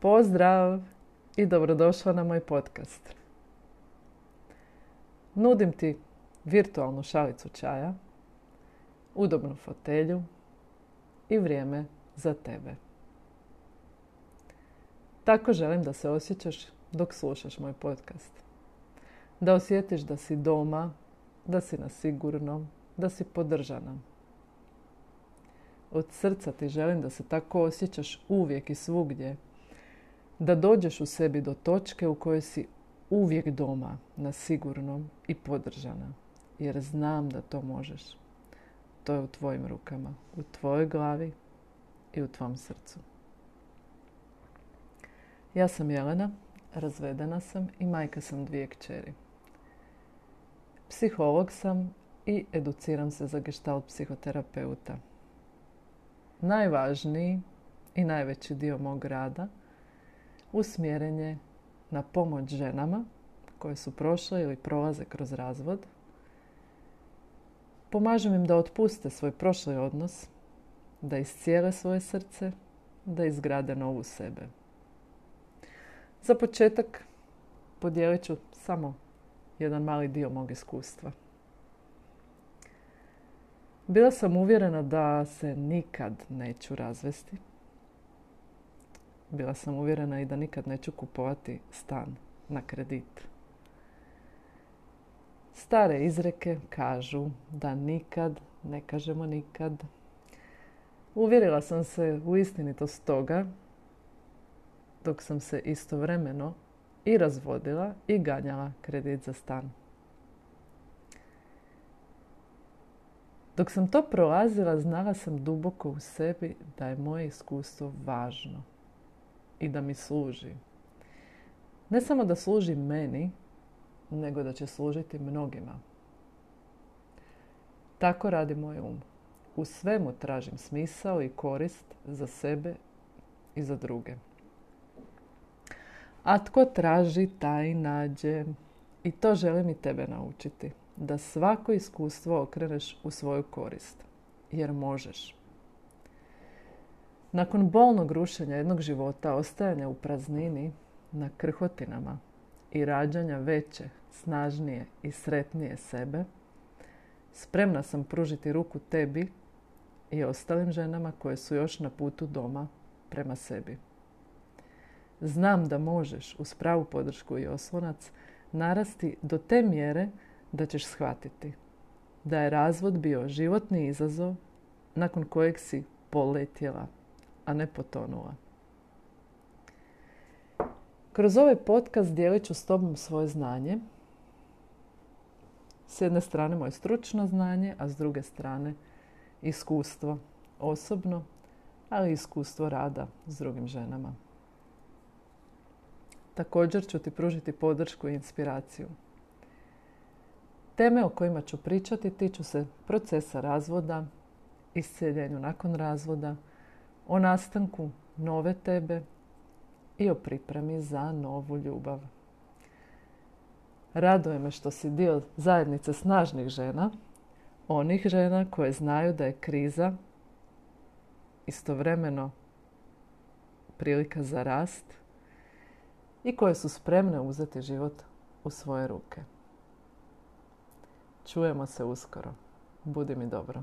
Pozdrav i dobrodošla na moj podcast. Nudim ti virtualnu šalicu čaja, udobnu fotelju i vrijeme za tebe. Tako želim da se osjećaš dok slušaš moj podcast. Da osjetiš da si doma, da si na sigurnom, da si podržana. Od srca ti želim da se tako osjećaš uvijek i svugdje. Da dođeš u sebi do točke u kojoj si uvijek doma, na sigurnom i podržana. Jer znam da to možeš. To je u tvojim rukama, u tvojoj glavi i u tvom srcu. Ja sam Jelena, razvedena sam i majka sam dvije kćeri. Psiholog sam i educiram se za gestalt psihoterapeuta. Najvažniji i najveći dio mog rada usmjeren je na pomoć ženama koje su prošle ili prolaze kroz razvod. Pomažem im da otpuste svoj prošli odnos, da iscijele svoje srce, da izgrade novu sebe. Za početak podijelit ću samo jedan mali dio mog iskustva. Bila sam uvjerena da se nikad neću razvesti. Bila sam uvjerena i da nikad neću kupovati stan na kredit. Stare izreke kažu da nikad, ne kažemo nikad. Uvjerila sam se u istinitost toga dok sam se istovremeno i razvodila i ganjala kredit za stan. Dok sam to prolazila, znala sam duboko u sebi da je moje iskustvo važno i da mi služi. Ne samo da služi meni, nego da će služiti mnogima. Tako radi moj um. U svemu tražim smisao i korist za sebe i za druge. A tko traži, taj nađe. I to želim i tebe naučiti. Da svako iskustvo okreneš u svoju korist. Jer možeš. Nakon bolnog rušenja jednog života, ostajanja u praznini, na krhotinama i rađanja veće, snažnije i sretnije sebe, spremna sam pružiti ruku tebi i ostalim ženama koje su još na putu doma prema sebi. Znam da možeš uz pravu podršku i oslonac narasti do te mjere da ćeš shvatiti da je razvod bio životni izazov nakon kojeg si poletjela, a ne potonula. Kroz ovaj podcast dijelit ću s tobom svoje znanje. S jedne strane moje stručno znanje, a s druge strane iskustvo osobno, ali i iskustvo rada s drugim ženama. Također ću ti pružiti podršku i inspiraciju. Teme o kojima ću pričati tiču se procesa razvoda, isceljenju nakon razvoda, o nastanku nove tebe i o pripremi za novu ljubav. Raduje me što si dio zajednice snažnih žena, onih žena koje znaju da je kriza istovremeno prilika za rast i koje su spremne uzeti život u svoje ruke. Čujemo se uskoro. Budi mi dobro.